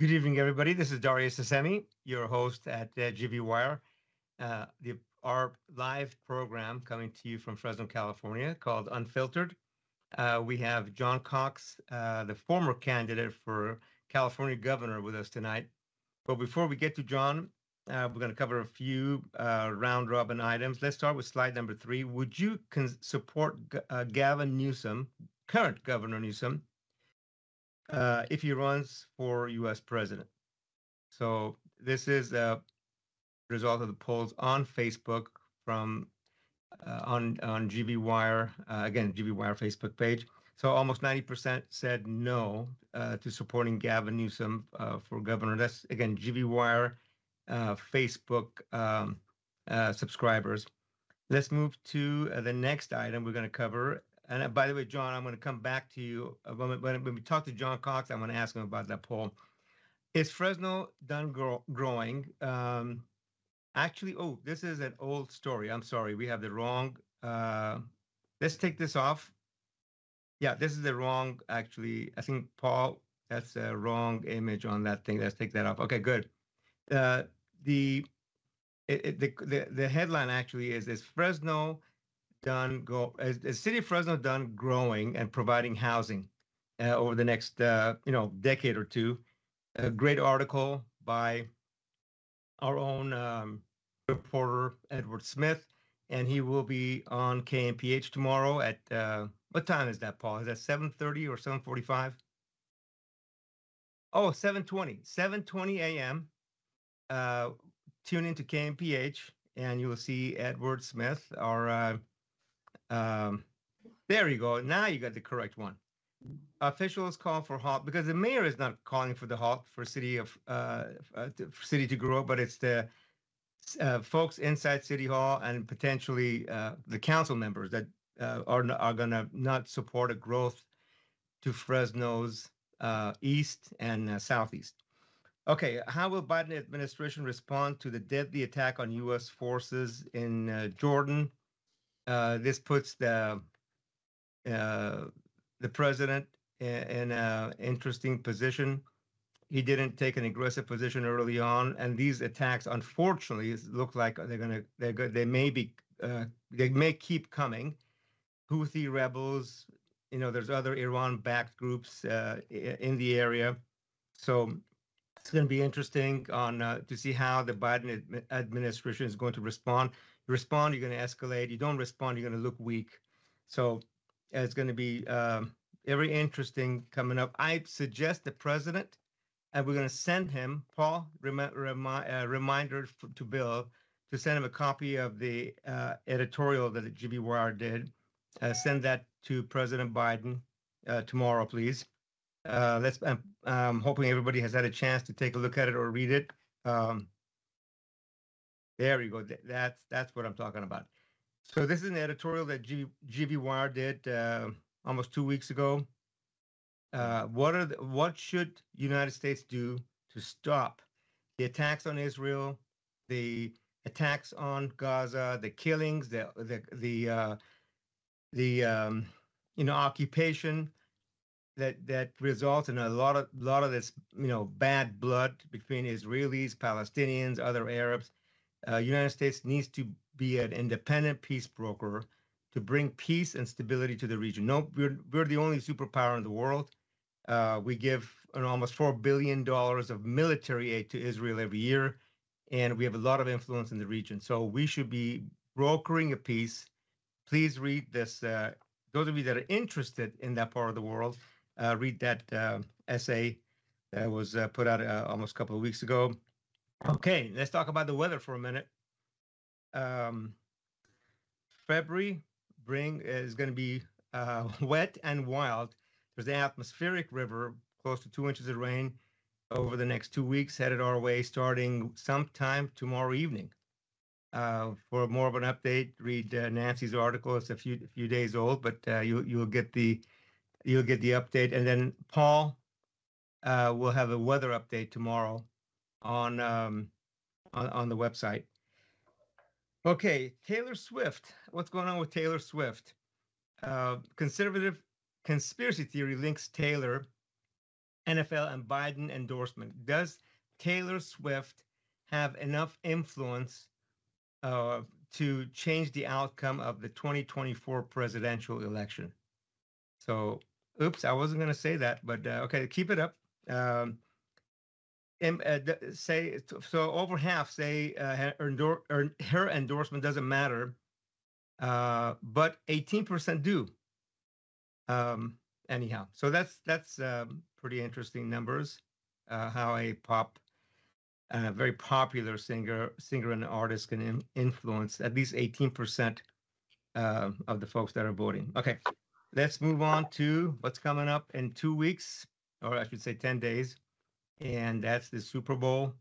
Good evening, everybody. This is Darius Assemi, your host at uh, GV Wire, uh, the, our live program coming to you from Fresno, California, called Unfiltered. Uh, we have John Cox, uh, the former candidate for California governor, with us tonight. But before we get to John, uh, we're going to cover a few uh, round robin items. Let's start with slide number three. Would you support Gavin Newsom, current Governor Newsom, uh, if he runs for U.S. president. So this is a result of the polls on Facebook from uh, on on GV Wire uh, again GV Wire Facebook page. So almost 90% said no uh, to supporting Gavin Newsom uh, for governor. That's again GV Wire uh, Facebook um, subscribers. Let's move to the next item we're going to cover, and uh, by the way, John, I'm going to come back to you when, when, when we talk to John Cox. I'm going to ask him about that poll. Is Fresno done grow, growing? Um, actually, oh, this is an old story. I'm sorry, we have the wrong. Uh, let's take this off. Yeah, this is the wrong. Actually, I think Paul, that's the wrong image on that thing. Let's take that off. Okay, good. Uh, the, it, it, the the the headline actually is is Fresno done go as the city of Fresno done growing and providing housing uh, over the next uh, you know decade or two. A great article by our own um, reporter Edward Smith, and he will be on KMPH tomorrow at uh, what time is that, Paul? Is that 7:30 or 7:45? Oh, 7:20, 7:20 a.m. Uh, tune into KMPH, and you will see Edward Smith, our uh, um, there you go. Now you got the correct one. Officials call for halt because the mayor is not calling for the halt for city of uh, uh city to grow, but it's the uh, folks inside City Hall and potentially uh, the council members that uh, are are going to not support a growth to Fresno's uh, east and southeast. Okay, how will Biden administration respond to the deadly attack on U.S. forces in Jordan uh, this puts the uh, the president in, an interesting position. He didn't take an aggressive position early on, and these attacks, unfortunately, look like they're gonna they're good. They may be uh, they may keep coming. Houthi rebels, you know, there's other Iran-backed groups uh, in the area, so it's going to be interesting on uh, to see how the Biden administration is going to respond You respond, you're going to escalate. You don't respond, you're going to look weak. So it's going to be um, very interesting coming up. I suggest the president, and we're going to send him, Paul, remi- remi- uh, reminder to Bill to send him a copy of the uh, editorial that the GV Wire did. Uh, send that to President Biden uh, tomorrow, please. Uh, let's. I'm, I'm, hoping everybody has had a chance to take a look at it or read it. Um, there you go. That's that's what I'm talking about. So this is an editorial that G, GV Wire did uh, almost two weeks ago. Uh, what are the, what should United States do to stop the attacks on Israel, the attacks on Gaza, the killings, the the the uh, the um, you know occupation that that results in a lot of lot of this you know bad blood between Israelis, Palestinians, other Arabs uh, United States needs to be an independent peace broker to bring peace and stability to the region. No, we're, we're the only superpower in the world. Uh, we give an almost $4 billion of military aid to Israel every year, and we have a lot of influence in the region. So we should be brokering a peace. Please read this. Uh, those of you that are interested in that part of the world, read that uh, essay that was uh, put out uh, almost a couple of weeks ago. Okay, let's talk about the weather for a minute. Um, February bring is going to be uh, wet and wild. There's an atmospheric river close to two inches of rain over the next two weeks headed our way starting sometime tomorrow evening. Uh, for more of an update, read uh, Nancy's article. It's a few few days old, but uh, you you'll get the you'll get the update, and then Paul uh, will have a weather update tomorrow on um, on, on the website. Okay, Taylor Swift. What's going on with Taylor Swift? Uh, conservative conspiracy theory links Taylor NFL and Biden endorsement. Does Taylor Swift have enough influence uh, to change the outcome of the 2024 presidential election? So, oops, I wasn't going to say that, but uh, okay, keep it up. Um, and, uh, say so over half say uh, her, endor- her endorsement doesn't matter, uh, but 18% do. Um, anyhow, so that's that's um, pretty interesting numbers. Uh, how a pop, a very popular singer, singer and artist can in, influence at least 18% uh, of the folks that are voting. Okay, let's move on to what's coming up in two weeks, or I should say 10 days, and that's the Super Bowl.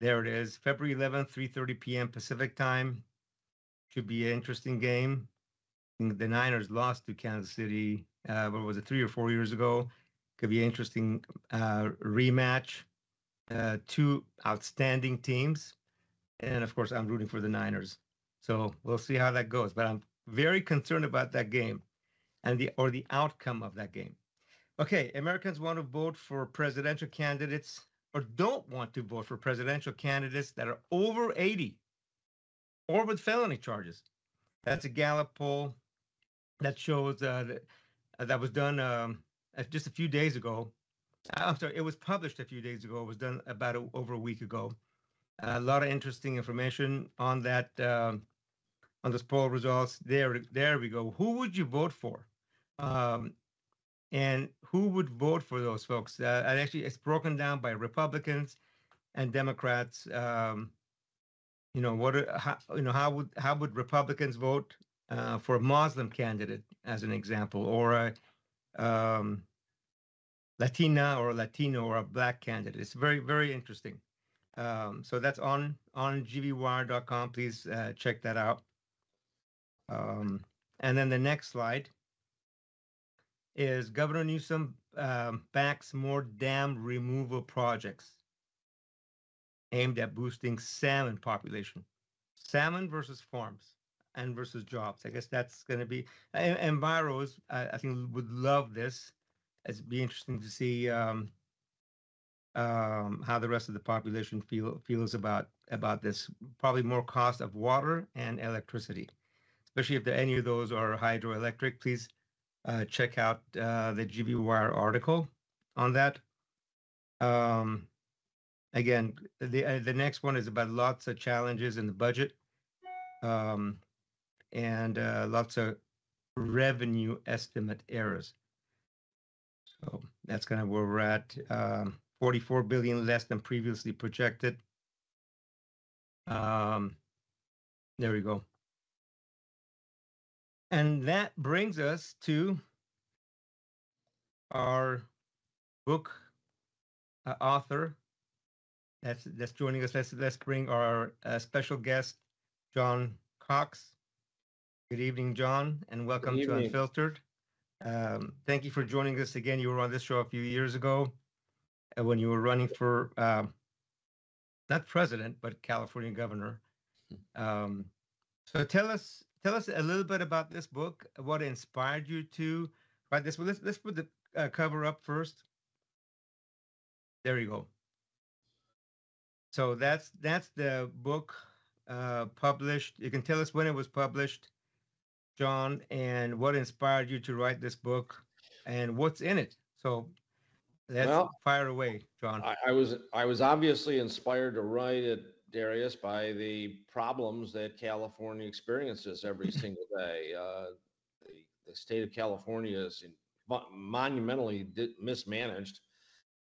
There it is, February 11th, 3:30 p.m. Pacific time. Should be an interesting game. The Niners lost to Kansas City. Uh, what was it, three or four years ago? Could be an interesting uh, rematch. Uh, two outstanding teams, and of course, I'm rooting for the Niners. So we'll see how that goes. But I'm very concerned about that game, and the or the outcome of that game. Okay, Americans want to vote for presidential candidates or don't want to vote for presidential candidates that are over 80 or with felony charges. That's a Gallup poll that shows uh, that, uh, that was done um, just a few days ago. I'm sorry, it was published a few days ago. It was done about a, over a week ago. a lot of interesting information on that um, on those poll results. There, there we go. Who would you vote for? Um, and who would vote for those folks? Uh, and actually, it's broken down by Republicans and Democrats. Um, you know what? Are, How, you know how would how would Republicans vote uh, for a Muslim candidate, as an example, or a um, Latina or a Latino or a Black candidate? It's very very interesting. Um, so that's on on gvwire.com. Please uh, check that out. Um, and then the next slide is Governor Newsom um, backs more dam removal projects aimed at boosting salmon population. Salmon versus farms and versus jobs. I guess that's going to be, and, and Byros, I, I, think, would love this. It'd be interesting to see um, um, how the rest of the population feel feels about about this. Probably more cost of water and electricity, especially if any of those are hydroelectric. Please check out uh, the GV Wire article on that. Um, again, the uh, the next one is about lots of challenges in the budget, um, and uh, lots of revenue estimate errors. So that's kind of where we're at. Um, 44 billion less than previously projected. Um, there we go. And that brings us to our book uh, author that's that's joining us. Let's let's bring our uh, special guest, John Cox. Good evening, John, and welcome to Unfiltered. Um, thank you for joining us again. You were on this show a few years ago uh, when you were running for uh, not president but California governor. Hmm. Um, so tell us tell us a little bit about this book. What inspired you to write this? Well, let's let's put the uh, cover up first. There you go. So that's that's the book uh, published. You can tell us when it was published, John, and what inspired you to write this book, and what's in it. So let's well, fire away, John. I, I was I was obviously inspired to write it Darius, by the problems that California experiences every single day. Uh, the, the, state of California is in, monumentally di- mismanaged,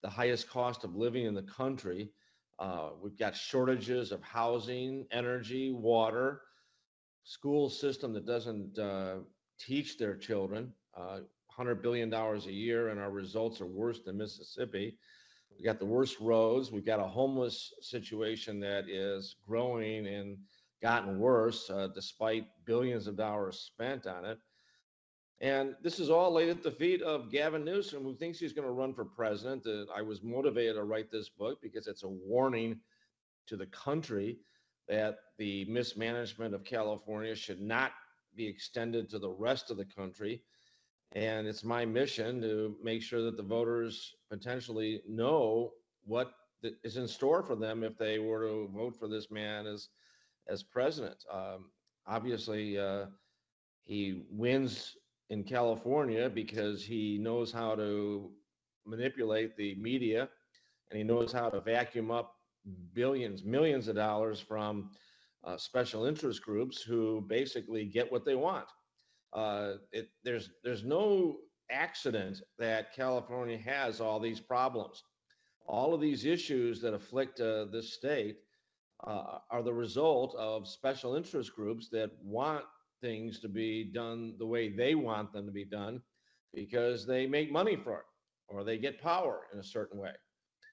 the highest cost of living in the country. Uh, we've got shortages of housing, energy, water, school system that doesn't uh, teach their children. $100 uh, a year, and our results are worse than Mississippi. We got the worst roads. We've got a homeless situation that is growing and gotten worse uh, despite billions of dollars spent on it. And this is all laid at the feet of Gavin Newsom, who thinks he's going to run for president. Uh, I was motivated to write this book because it's a warning to the country that the mismanagement of California should not be extended to the rest of the country. And it's my mission to make sure that the voters potentially know what is in store for them if they were to vote for this man as as president. Um, obviously, uh, he wins in California because he knows how to manipulate the media and he knows how to vacuum up billions, millions of dollars from uh, special interest groups who basically get what they want. Uh, it, there's there's no accident that California has all these problems. All of these issues that afflict uh, this state uh, are the result of special interest groups that want things to be done the way they want them to be done because they make money for it or they get power in a certain way.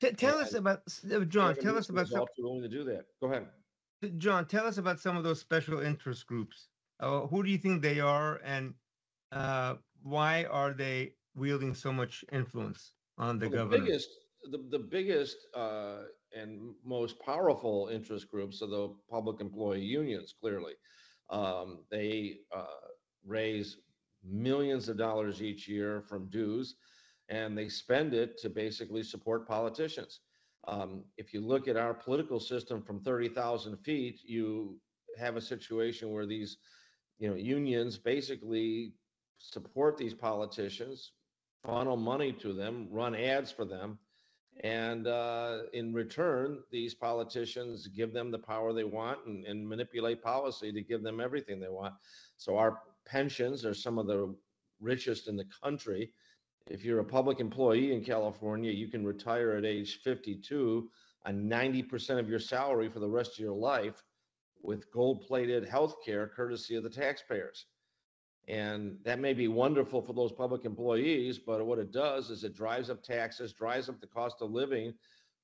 T- tell us about uh, John. Tell us about some, willing to do that. Go ahead, John. Tell us about some of those special interest groups. Uh, who do you think they are, and uh, why are they wielding so much influence on the well, government? The biggest, the, the biggest uh, and most powerful interest groups are the public employee unions. Clearly, um, they uh, raise millions of dollars each year from dues and they spend it to basically support politicians. Um, if you look at our political system from 30,000 feet, you have a situation where these, you know, unions basically support these politicians, funnel money to them, run ads for them, and uh, in return, these politicians give them the power they want and, and manipulate policy to give them everything they want. So our pensions are some of the richest in the country if you're a public employee in California, you can retire at age 52 on 90% of your salary for the rest of your life with gold plated health care courtesy of the taxpayers. And that may be wonderful for those public employees, but what it does is it drives up taxes, drives up the cost of living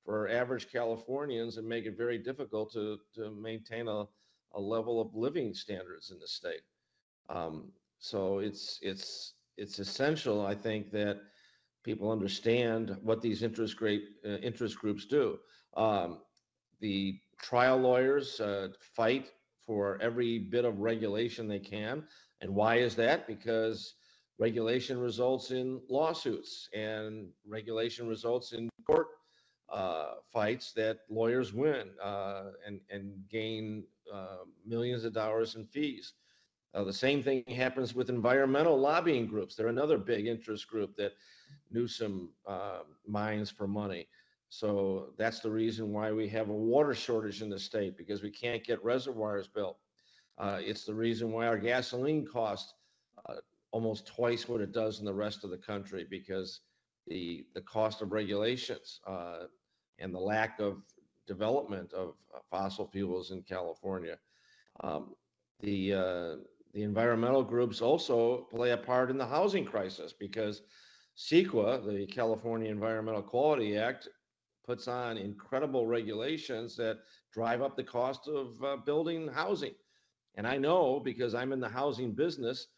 for average Californians and make it very difficult to, to maintain a, a level of living standards in the state. Um, so it's it's it's essential, I think, that people understand what these interest rate uh, interest groups do. Um, the trial lawyers uh, fight for every bit of regulation they can, and why is that? Because regulation results in lawsuits, and regulation results in court uh, fights that lawyers win uh, and and gain uh, millions of dollars in fees. Uh, the same thing happens with environmental lobbying groups. They're another big interest group that Newsom uh, mines for money. So that's the reason why we have a water shortage in the state because we can't get reservoirs built. Uh, it's the reason why our gasoline costs uh, almost twice what it does in the rest of the country because the the cost of regulations uh, and the lack of development of uh, fossil fuels in California. Um, the uh, the environmental groups also play a part in the housing crisis because CEQA, the California Environmental Quality Act, puts on incredible regulations that drive up the cost of uh, building housing. And I know because I'm in the housing business,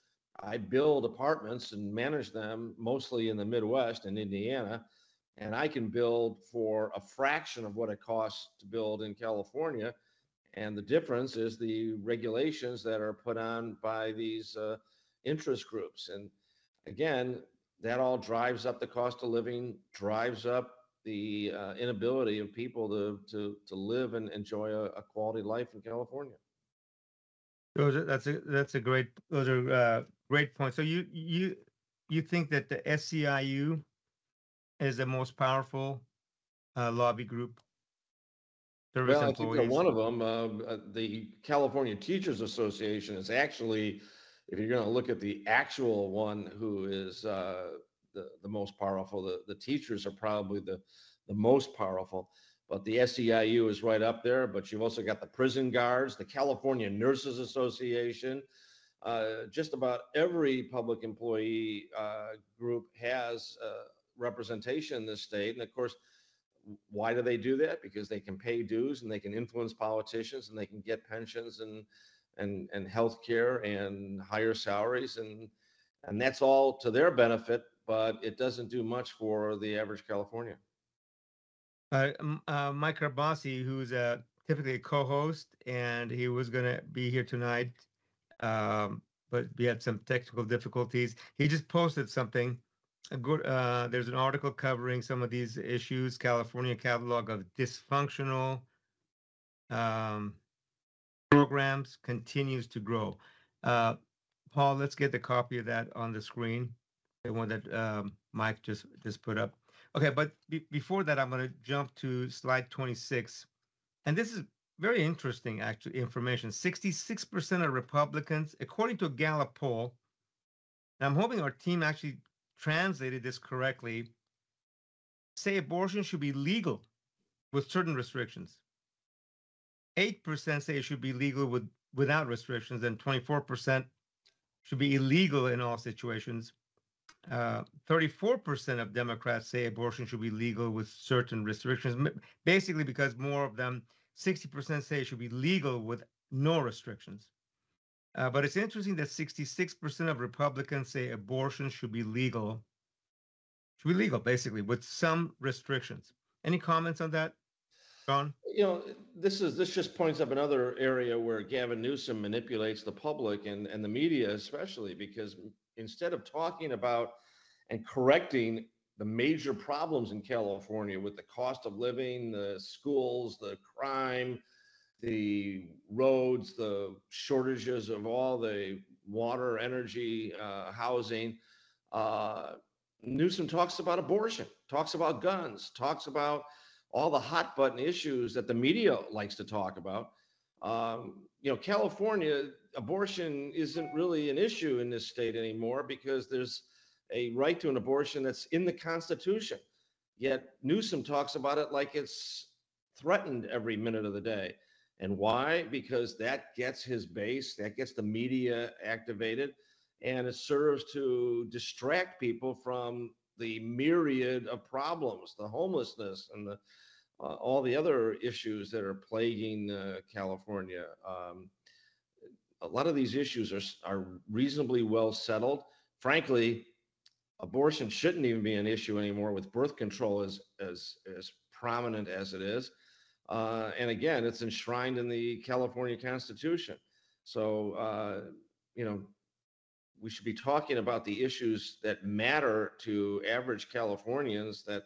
I build apartments and manage them mostly in the Midwest and Indiana. And I can build for a fraction of what it costs to build in California and the difference is the regulations that are put on by these uh, interest groups. And again, that all drives up the cost of living, drives up the uh, inability of people to, to, to live and enjoy a, a quality life in California. Those are, that's a that's a great those are uh, great points. So you you you think that the SEIU is the most powerful uh, lobby group Service well, I think one of them. Uh, uh, the California Teachers Association is actually, if you're going to look at the actual one who is uh, the, the most powerful, the, the teachers are probably the, the most powerful. But the SEIU is right up there. But you've also got the prison guards, the California Nurses Association. Uh, just about every public employee uh, group has uh, representation in this state. And of course, why do they do that? Because they can pay dues and they can influence politicians and they can get pensions and and and health care and higher salaries and and that's all to their benefit, but it doesn't do much for the average Californian. Uh, uh, Mike Ribasi, who's a typically a co-host, and he was going to be here tonight, um, but we had some technical difficulties. He just posted something. Good. Uh, there's an article covering some of these issues. California catalog of dysfunctional um, programs continues to grow. Uh, Paul, let's get the copy of that on the screen, the one that um, Mike just just put up. Okay, but be- before that, I'm going to jump to slide 26, and this is very interesting, actually, information. 66% of Republicans, according to a Gallup poll, and I'm hoping our team actually translated this correctly, say abortion should be legal with certain restrictions. 8% say it should be legal with without restrictions, and 24% should be illegal in all situations. Uh, 34% of Democrats say abortion should be legal with certain restrictions, basically because more of them 60% say it should be legal with no restrictions. Uh, but it's interesting that 66% of Republicans say abortion should be legal, should be legal basically with some restrictions. Any comments on that, John? You know, this is this just points up another area where Gavin Newsom manipulates the public and, and the media especially because instead of talking about and correcting the major problems in California with the cost of living, the schools, the crime, the roads, the shortages of all the water, energy, uh, housing. Uh, Newsom talks about abortion, talks about guns, talks about all the hot button issues that the media likes to talk about. Um, you know, California abortion isn't really an issue in this state anymore because there's a right to an abortion that's in the Constitution. Yet Newsom talks about it like it's threatened every minute of the day. And why? Because that gets his base, that gets the media activated, and it serves to distract people from the myriad of problems, the homelessness and the uh, all the other issues that are plaguing uh, California. Um, a lot of these issues are are reasonably well settled. Frankly, abortion shouldn't even be an issue anymore with birth control as as as prominent as it is. Uh, and again, it's enshrined in the California Constitution. So uh, you know, we should be talking about the issues that matter to average Californians that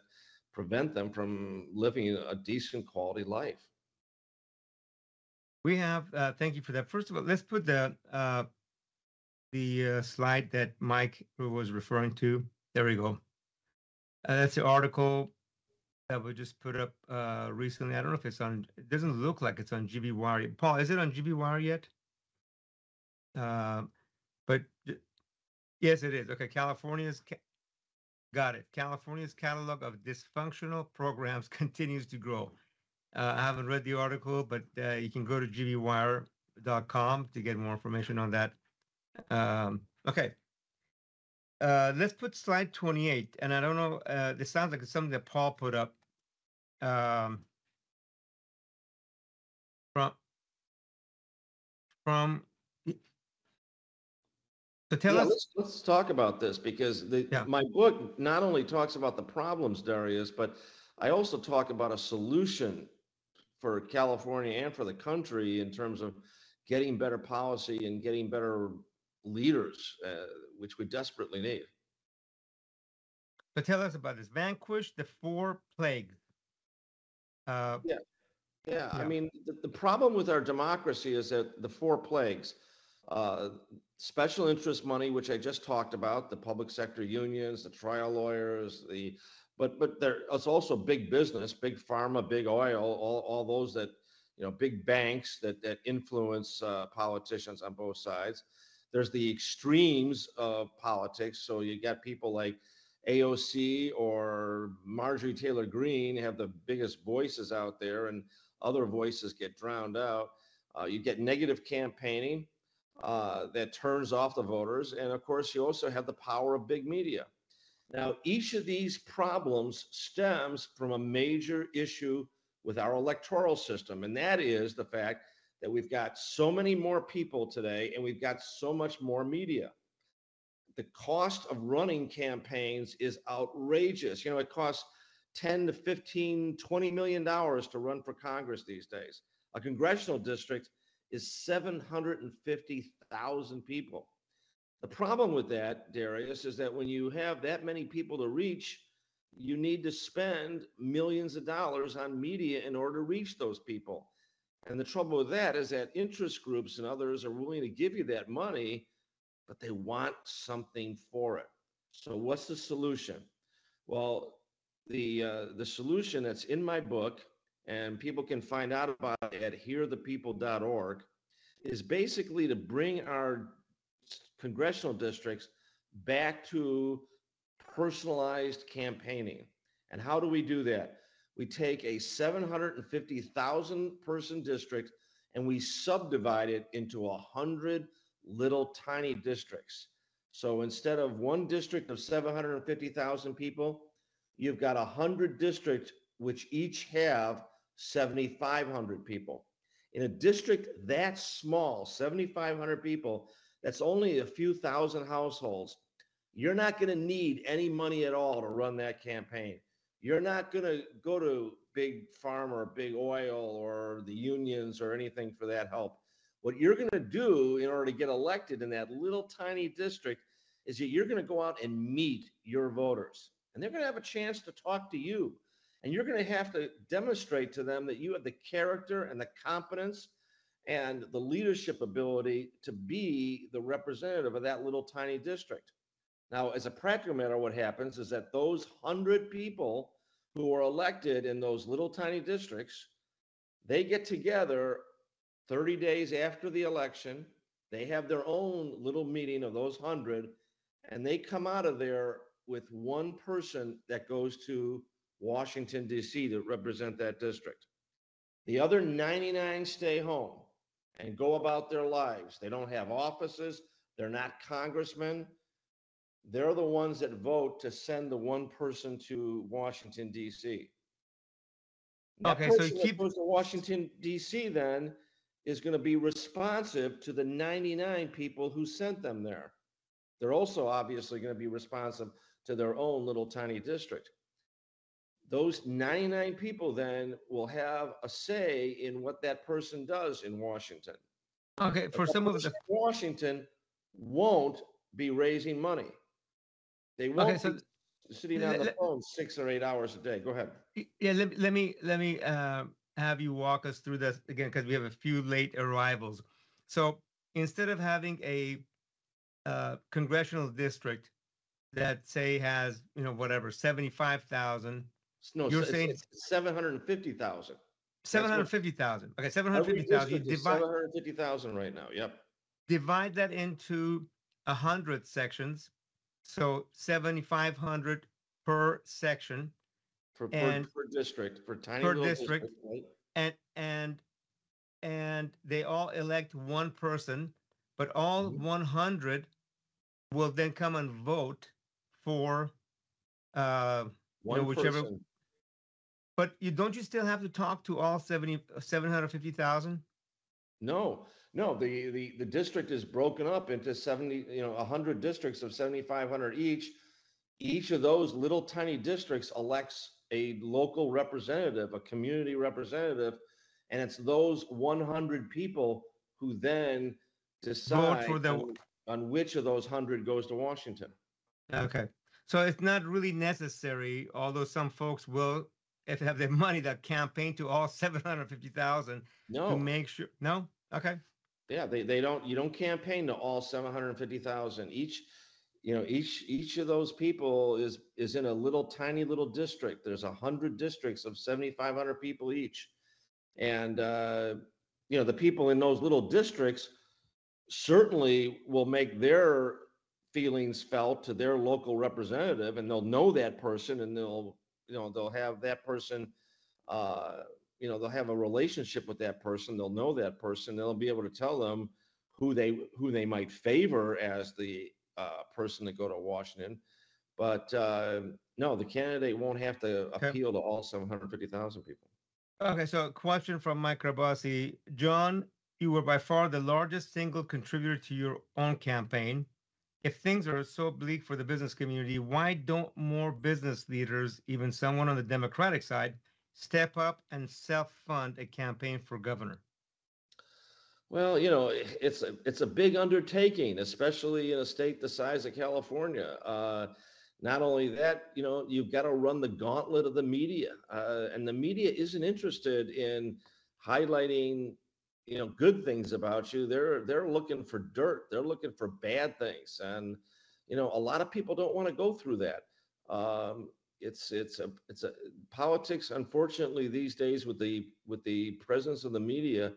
prevent them from living a decent quality life. We have. Uh, thank you for that. First of all, let's put the uh, the uh, slide that Mike was referring to. There we go. Uh, that's the article that we just put up uh, recently. I don't know if it's on. It doesn't look like it's on GV Wire. Paul, is it on GV Wire yet? Uh, but yes, it is. Okay, California's ca- got it. California's catalog of dysfunctional programs continues to grow. Uh, I haven't read the article, but uh, you can go to gvwire.com to get more information on that. Um, okay. Uh, let's put slide 28. And I don't know, uh, this sounds like something that Paul put up. Um, from, from, so tell yeah, us. Let's, let's talk about this because the, Yeah. my book not only talks about the problems, Darius, but I also talk about a solution for California and for the country in terms of getting better policy and getting better leaders, uh, which we desperately need. So tell us about this. Vanquish the four plagues. Uh, Yeah, I Yeah. mean, the, the problem with our democracy is that the four plagues, uh, special interest money, which I just talked about, the public sector unions, the trial lawyers, the, but, but there, it's also big business, big pharma, big oil, all, all those that, you know, big banks that, that influence uh, politicians on both sides. There's the extremes of politics. So you got people like AOC or Marjorie Taylor Greene have the biggest voices out there, and other voices get drowned out. Uh, you get negative campaigning uh, that turns off the voters. And of course, you also have the power of big media. Now, each of these problems stems from a major issue with our electoral system, and that is the fact that we've got so many more people today and we've got so much more media. The cost of running campaigns is outrageous. You know, it costs 10 to 15, 20 million dollars to run for Congress these days. A congressional district is 750,000 people. The problem with that, Darius, is that when you have that many people to reach, you need to spend millions of dollars on media in order to reach those people. And the trouble with that is that interest groups and others are willing to give you that money, but they want something for it. So what's the solution? Well, the uh, the solution that's in my book, and people can find out about it at hearthepeople.org, is basically to bring our congressional districts back to personalized campaigning. And how do we do that? We take a 750,000 person district and we subdivide it into a hundred little tiny districts. So instead of one district of 750,000 people, you've got a hundred districts which each have 7,500 people. In a district that small, 7,500 people, that's only a few thousand households. You're not going to need any money at all to run that campaign. You're not going to go to big farm or big oil or the unions or anything for that help. What you're going to do in order to get elected in that little tiny district is that you're going to go out and meet your voters and they're going to have a chance to talk to you. And you're going to have to demonstrate to them that you have the character and the competence and the leadership ability to be the representative of that little tiny district. Now, as a practical matter, what happens is that those hundred people who are elected in those little tiny districts, they get together 30 days after the election. They have their own little meeting of those hundred, and they come out of there with one person that goes to Washington, D.C. to represent that district. The other 99 stay home and go about their lives. They don't have offices, they're not congressmen. They're the ones that vote to send the one person to Washington, D.C. That Okay, so that keep- goes to Washington, D.C. then is going to be responsive to the 99 people who sent them there. They're also obviously going to be responsive to their own little tiny district. Those 99 people then will have a say in what that person does in Washington. Okay, for some of the, Washington won't be raising money. They won't so be sitting on the le- phone six or eight hours a day. Go ahead. Yeah, let, let me let me uh, have you walk us through this again because we have a few late arrivals. So instead of having a uh, congressional district that say has you know whatever seventy five thousand, S- No, You're it's- saying- it's 750,000. seven hundred fifty thousand. Okay, seven hundred fifty thousand. You district is divide 750,000 right now. Yep. divide that into a hundred sections, so seventy five hundred per section, For, per, And- per district, for tiny per little district. right? and and and they all elect one person but all Mhm. 100 will then come and vote for uh One whichever- person. But you don't you still have to talk to all 70 750,000 No, no, the, the, the district is broken up into 70, you know, 100 districts of 7,500 each. Each of those little tiny districts elects a local representative, a community representative. And it's those 100 people who then decide for the- on, on which of those 100 goes to Washington. okay so it's not really necessary although some folks will if they have the money to campaign to all 750,000 to No, make sure no okay yeah, they, they don't, you don't campaign to all 750,000. Each, you know, each, each of those people is, is in a little tiny little district. There's a hundred districts of 7,500 people each. And, uh, you know, the people in those little districts certainly will make their feelings felt to their local representative and they'll know that person and they'll, you know, they'll have that person, uh, you know, they'll have a relationship with that person. They'll know that person. They'll be able to tell them who they, who they might favor as the, uh, person to go to Washington. But, uh, no, the candidate won't have to Okay. appeal to all 750,000 people. Okay, so a question from Mike Rabasi. John, you were by far the largest single contributor to your own campaign. If things are so bleak for the business community, why don't more business leaders, even someone on the Democratic side, step up and self fund a campaign for governor? Well, you know, it's a it's a big undertaking, especially in a state the size of California. Uh, not only that, you know, you've got to run the gauntlet of the media, uh, and the media isn't interested in highlighting, you know, good things about you. They're they're looking for dirt. They're looking for bad things, and you know, a lot of people don't want to go through that. Um, it's it's a it's a politics. Unfortunately, these days with the with the presence of the media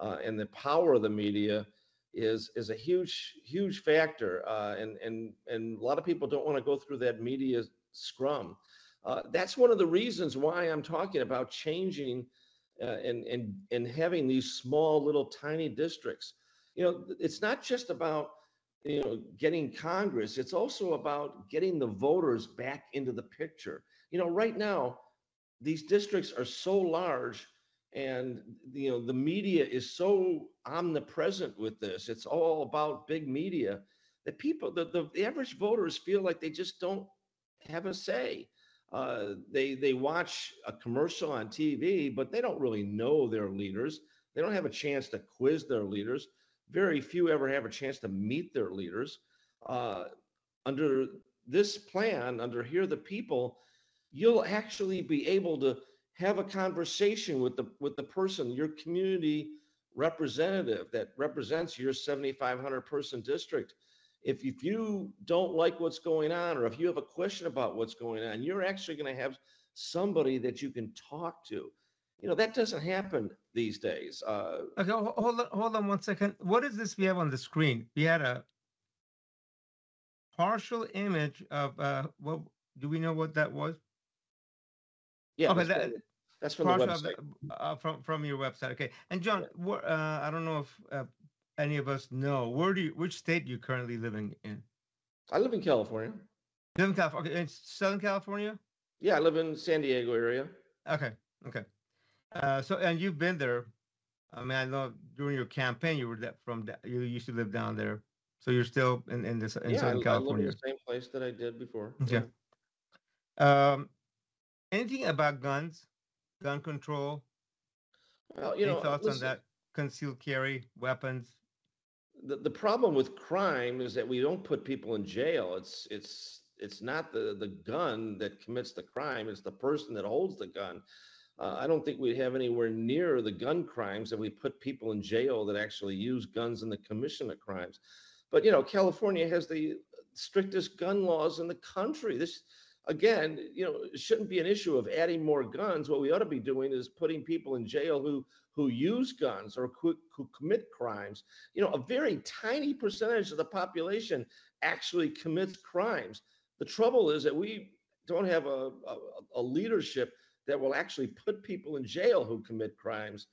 uh, and the power of the media is is a huge huge factor uh, and and and a lot of people don't want to go through that media scrum uh, that's one of the reasons why i'm talking about changing uh, and and and having these small little tiny districts you know it's not just about you know getting congress it's also about getting the voters back into the picture. You know right now these districts are so large and you know the media is so omnipresent with this it's all about big media that people the, the, the average voters feel like they just don't have a say uh, they they watch a commercial on tv but they don't really know their leaders. They don't have a chance to quiz their leaders. Very few ever have a chance to meet their leaders. Uh, under this plan under Hear the People you'll actually be able to have a conversation with the with the person, your community representative that represents your 7,500 person district. If, if you don't like what's going on, or if you have a question about what's going on, you're actually going to have somebody that you can talk to. You know, that doesn't happen these days. Uh, okay, hold on, hold on one second. What is this we have on the screen? We had a partial image of uh, what do we know what that was? Yeah, okay, that's, that, from, that's from the website. The, uh, from from your website. Okay, and John, yeah. uh, I don't know if uh, any of us know where do you, which state you currently living in? I live in California. live in California. Okay, in Southern California. Yeah, I live in San Diego area. Okay, okay. Uh, so and you've been there. I mean, I know during your campaign you were that from that you used to live down there, so you're still in in this in yeah, Southern I, California. I live in the same place that I did before. Okay. Yeah. Um, anything about guns, gun control? Well, you Any know, thoughts listen, on that? Concealed carry, weapons. The, the problem with crime is that we don't put people in jail. It's it's it's not the the gun that commits the crime. It's the person that holds the gun. Uh, I don't think we have anywhere near the gun crimes that we put people in jail that actually use guns in the commission of crimes. But you know, California has the strictest gun laws in the country. This again, you know, shouldn't be an issue of adding more guns. What we ought to be doing is putting people in jail who who use guns or who, who commit crimes. You know, a very tiny percentage of the population actually commits crimes. The trouble is that we don't have a, a, a leadership that will actually put people in jail who commit crimes.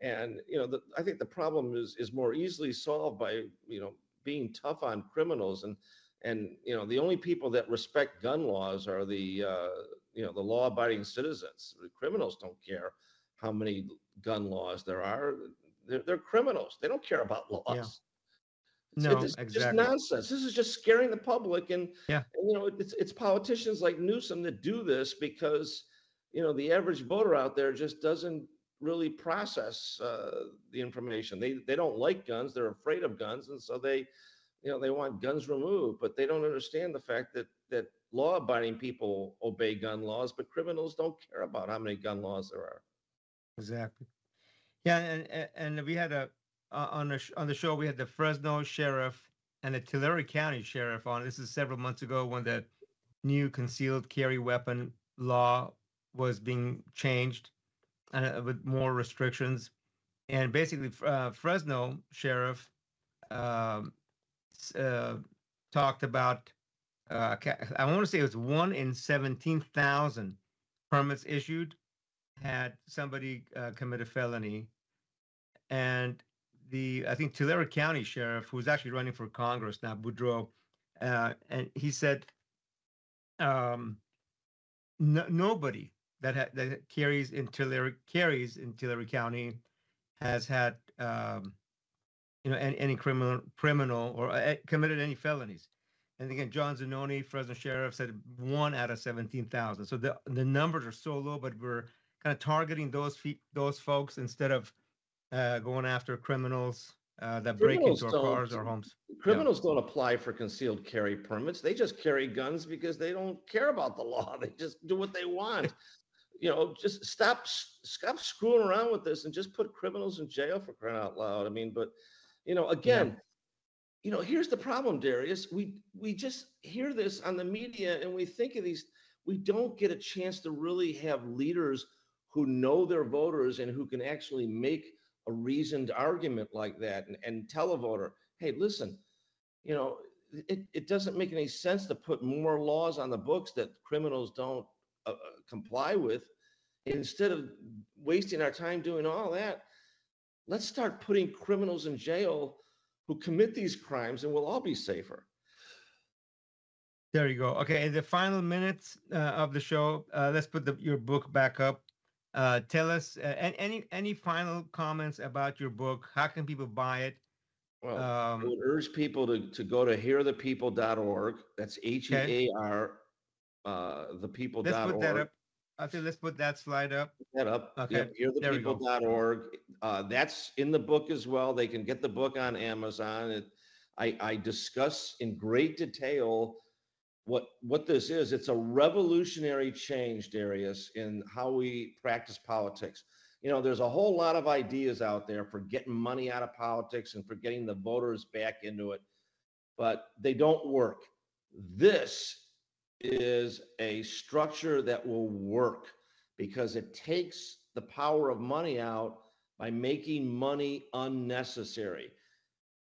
And you know, the, I think the problem is is more easily solved by you know being tough on criminals and and you know the only people that respect gun laws are the uh, you know the law-abiding citizens. The criminals don't care how many gun laws there are. They're, they're criminals. They don't care about laws. Yeah. It's, no, it's exactly. just nonsense. This is just scaring the public, and, yeah. and you know it's it's politicians like Newsom that do this because you know the average voter out there just doesn't really process uh, the information. They they don't like guns. They're afraid of guns, and so they you know they want guns removed but they don't understand the fact that that law-abiding people obey gun laws but criminals don't care about how many gun laws there are exactly. Yeah and and we had a uh, on the on the show we had the fresno sheriff and the tulare county sheriff on this is several months ago when the new concealed carry weapon law was being changed uh, with more restrictions. And basically uh, fresno sheriff um, uh, talked about, uh, I want to say it was one in 17,000 permits issued had somebody uh, commit a felony. And the, I think Tulare County Sheriff, who's actually running for Congress now, Boudreaux, uh, and he said, um, no, nobody that, ha- that carries in Tulare carries in Tulare County has had um, you know, any, any criminal criminal or uh, committed any felonies. And again, John Zanoni, Fresno Sheriff, said one out of seventeen thousand. So the the numbers are so low, but we're kind of targeting those fe- those folks instead of uh, going after criminals uh, that break into our cars or homes. Criminals don't apply for concealed carry permits. They just carry guns because they don't care about the law. They just do what they want. You know, just stop, stop screwing around with this and just put criminals in jail for crying out loud. I mean, but, you know, again, you know, here's the problem, Darius. We, we just hear this on the media and we think of these, we don't get a chance to really have leaders who know their voters and who can actually make a reasoned argument like that and, and tell a voter, hey, listen, you know, it, it doesn't make any sense to put more laws on the books that criminals don't uh, uh, comply with. Instead of wasting our time doing all that, let's start putting criminals in jail who commit these crimes and we'll all be safer. There you go. Okay, in the final minutes uh, of the show, uh, let's put the, your book back up. Uh, tell us uh, any any final comments about your book. How can people buy it? Well, I Um, would urge people to, to go to hearthepeople.org. That's H E A R, uh, the people let's put that up. I think let's put that slide up. that up. Okay, Yep, there we go. hearthepeople.org. Uh, that's in the book as well. They can get the book on Amazon. It, I, I discuss in great detail what, what this is. It's a revolutionary change, Darius, in how we practice politics. You know, there's a whole lot of ideas out there for getting money out of politics and for getting the voters back into it, but they don't work. This is a structure that will work because it takes the power of money out by making money unnecessary.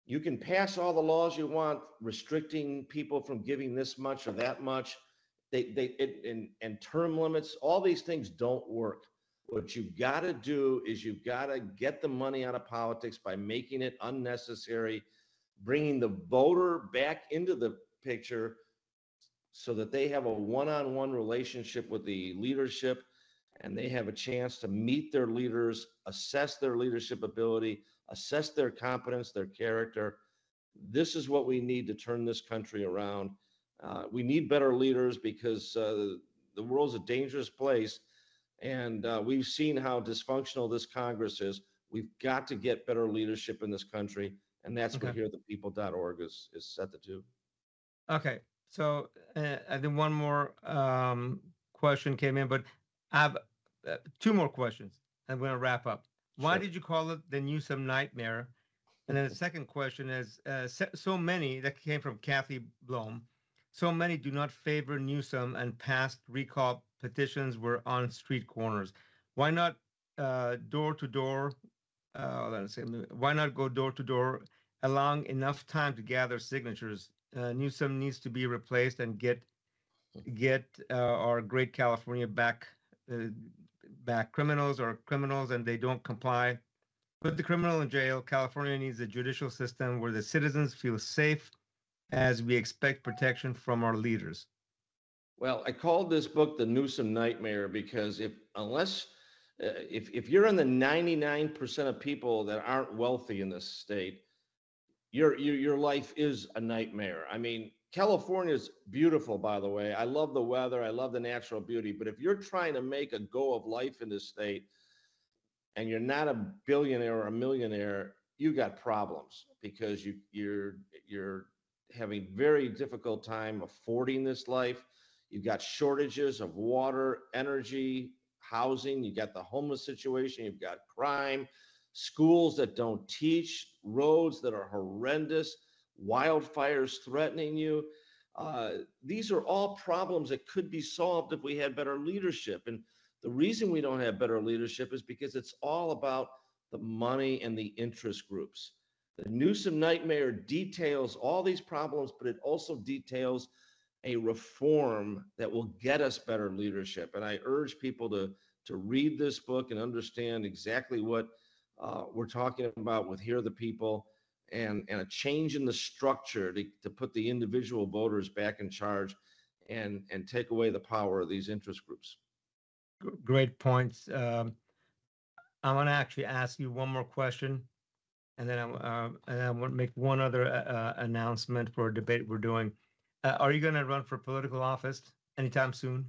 You can pass all the laws you want, restricting people from giving this much or that much. They, they, it, and, and term limits, all these things don't work. What you've got to do is you've got to get the money out of politics by making it unnecessary, bringing the voter back into the picture so that they have a one-on-one relationship with the leadership and they have a chance to meet their leaders, assess their leadership ability, assess their competence, their character. This is what we need to turn this country around. Uh, we need better leaders because uh, the world's a dangerous place. And uh, we've seen how dysfunctional this Congress is. We've got to get better leadership in this country. And that's what Okay. hearthepeople.org is, is set to do. Okay, so uh, I think one more um, question came in, but I have uh, two more questions. I'm going to wrap up. Why Sure. did you call it the Newsom nightmare? And then the second question is uh, so, many that came from Kathy Blom. So many do not favor Newsom, and past recall petitions were on street corners. Why not uh, door to door? Uh, let's say, why not go door to door, allowing enough time to gather signatures? Uh, Newsom needs to be replaced and get get uh, our great California back uh, back criminals or criminals and they don't comply. Put the criminal in jail. California needs a judicial system where the citizens feel safe as we expect protection from our leaders. Well, I called this book the Newsom Nightmare because if unless uh, if if you're in the 99% of people that aren't wealthy in this state, your your your life is a nightmare. I mean, California's beautiful, by the way. I love the weather, I love the natural beauty, but if you're trying to make a go of life in this state and you're not a billionaire or a millionaire, you got problems because you you're you're having very difficult time affording this life. You've got shortages of water, energy, housing. You've got the homeless situation. You've got crime, schools that don't teach, roads that are horrendous, wildfires threatening you. Uh, these are all problems that could be solved if we had better leadership. And the reason we don't have better leadership is because it's all about the money and the interest groups. The Newsom nightmare details all these problems, but it also details a reform that will get us better leadership. And I urge people to, to read this book and understand exactly what uh, we're talking about with Hear the People and, and a change in the structure to, to put the individual voters back in charge and, and take away the power of these interest groups. Great points. Um, I want to actually ask you one more question, and then I, uh, and I want to make one other uh, uh, announcement for a debate we're doing. Uh, are you going to run for political office anytime soon?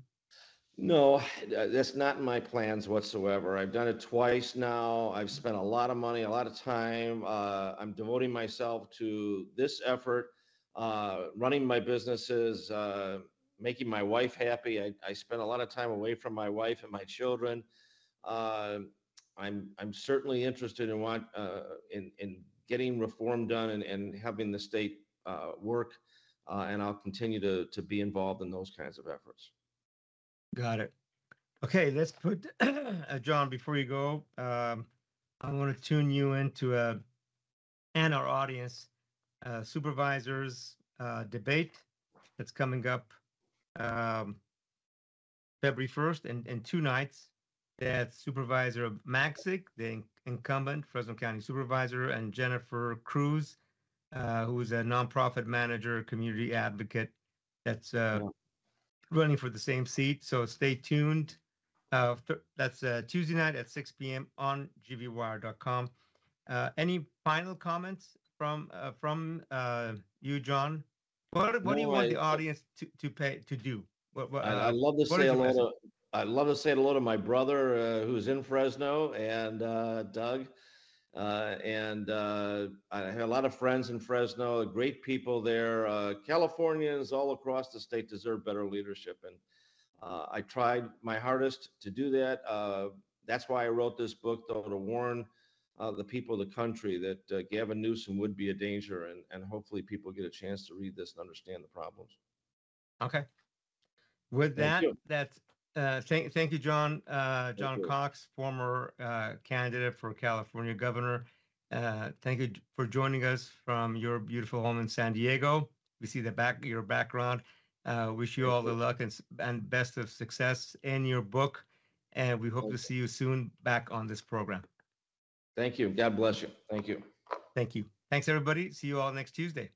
No, that's not in my plans whatsoever. I've done it twice now. I've spent a lot of money, a lot of time. Uh, I'm devoting myself to this effort, uh, running my businesses, uh, making my wife happy. I, I spend a lot of time away from my wife and my children. Uh, I'm I'm certainly interested in want uh, in in getting reform done and, and having the state uh, work, and I'll continue to to be involved in those kinds of efforts. Got it. Okay, let's put uh, John. Before you go, um, I want to tune you into uh, and our audience uh, supervisors uh, debate that's coming up um, February first and and two nights. That's Supervisor Magsig, the in- incumbent Fresno County Supervisor, and Jennifer Cruz, uh, who is a nonprofit manager, community advocate. That's uh, Yeah. Running for the same seat. So stay tuned. Uh, th- that's uh, Tuesday night at 6 p.m. on gvwire.com. Uh, any final comments from uh, from uh, you, John? What what do you want I- the audience to, to pay to do? What, what, I, uh, I'd love to say hello to. I'd love to say hello to my brother uh, who's in Fresno and uh, Doug. Uh, and uh, I have a lot of friends in Fresno, great people there. Uh, Californians all across the state deserve better leadership. And uh, I tried my hardest to do that. Uh, that's why I wrote this book, though, to warn uh, the people of the country that uh, Gavin Newsom would be a danger. And, and hopefully people get a chance to read this and understand the problems. Okay. With Thank that, you. that's uh, thank thank you, John. Uh, John you. Cox, former uh, candidate for California governor. Uh, thank you for joining us from your beautiful home in San Diego. We see the back your background. Uh, wish you Thank all the luck and, and best of success in your book. And we hope Thank to see you soon back on this program. Thank you. God bless you. Thank you. Thank you. Thanks, everybody. See you all next Tuesday.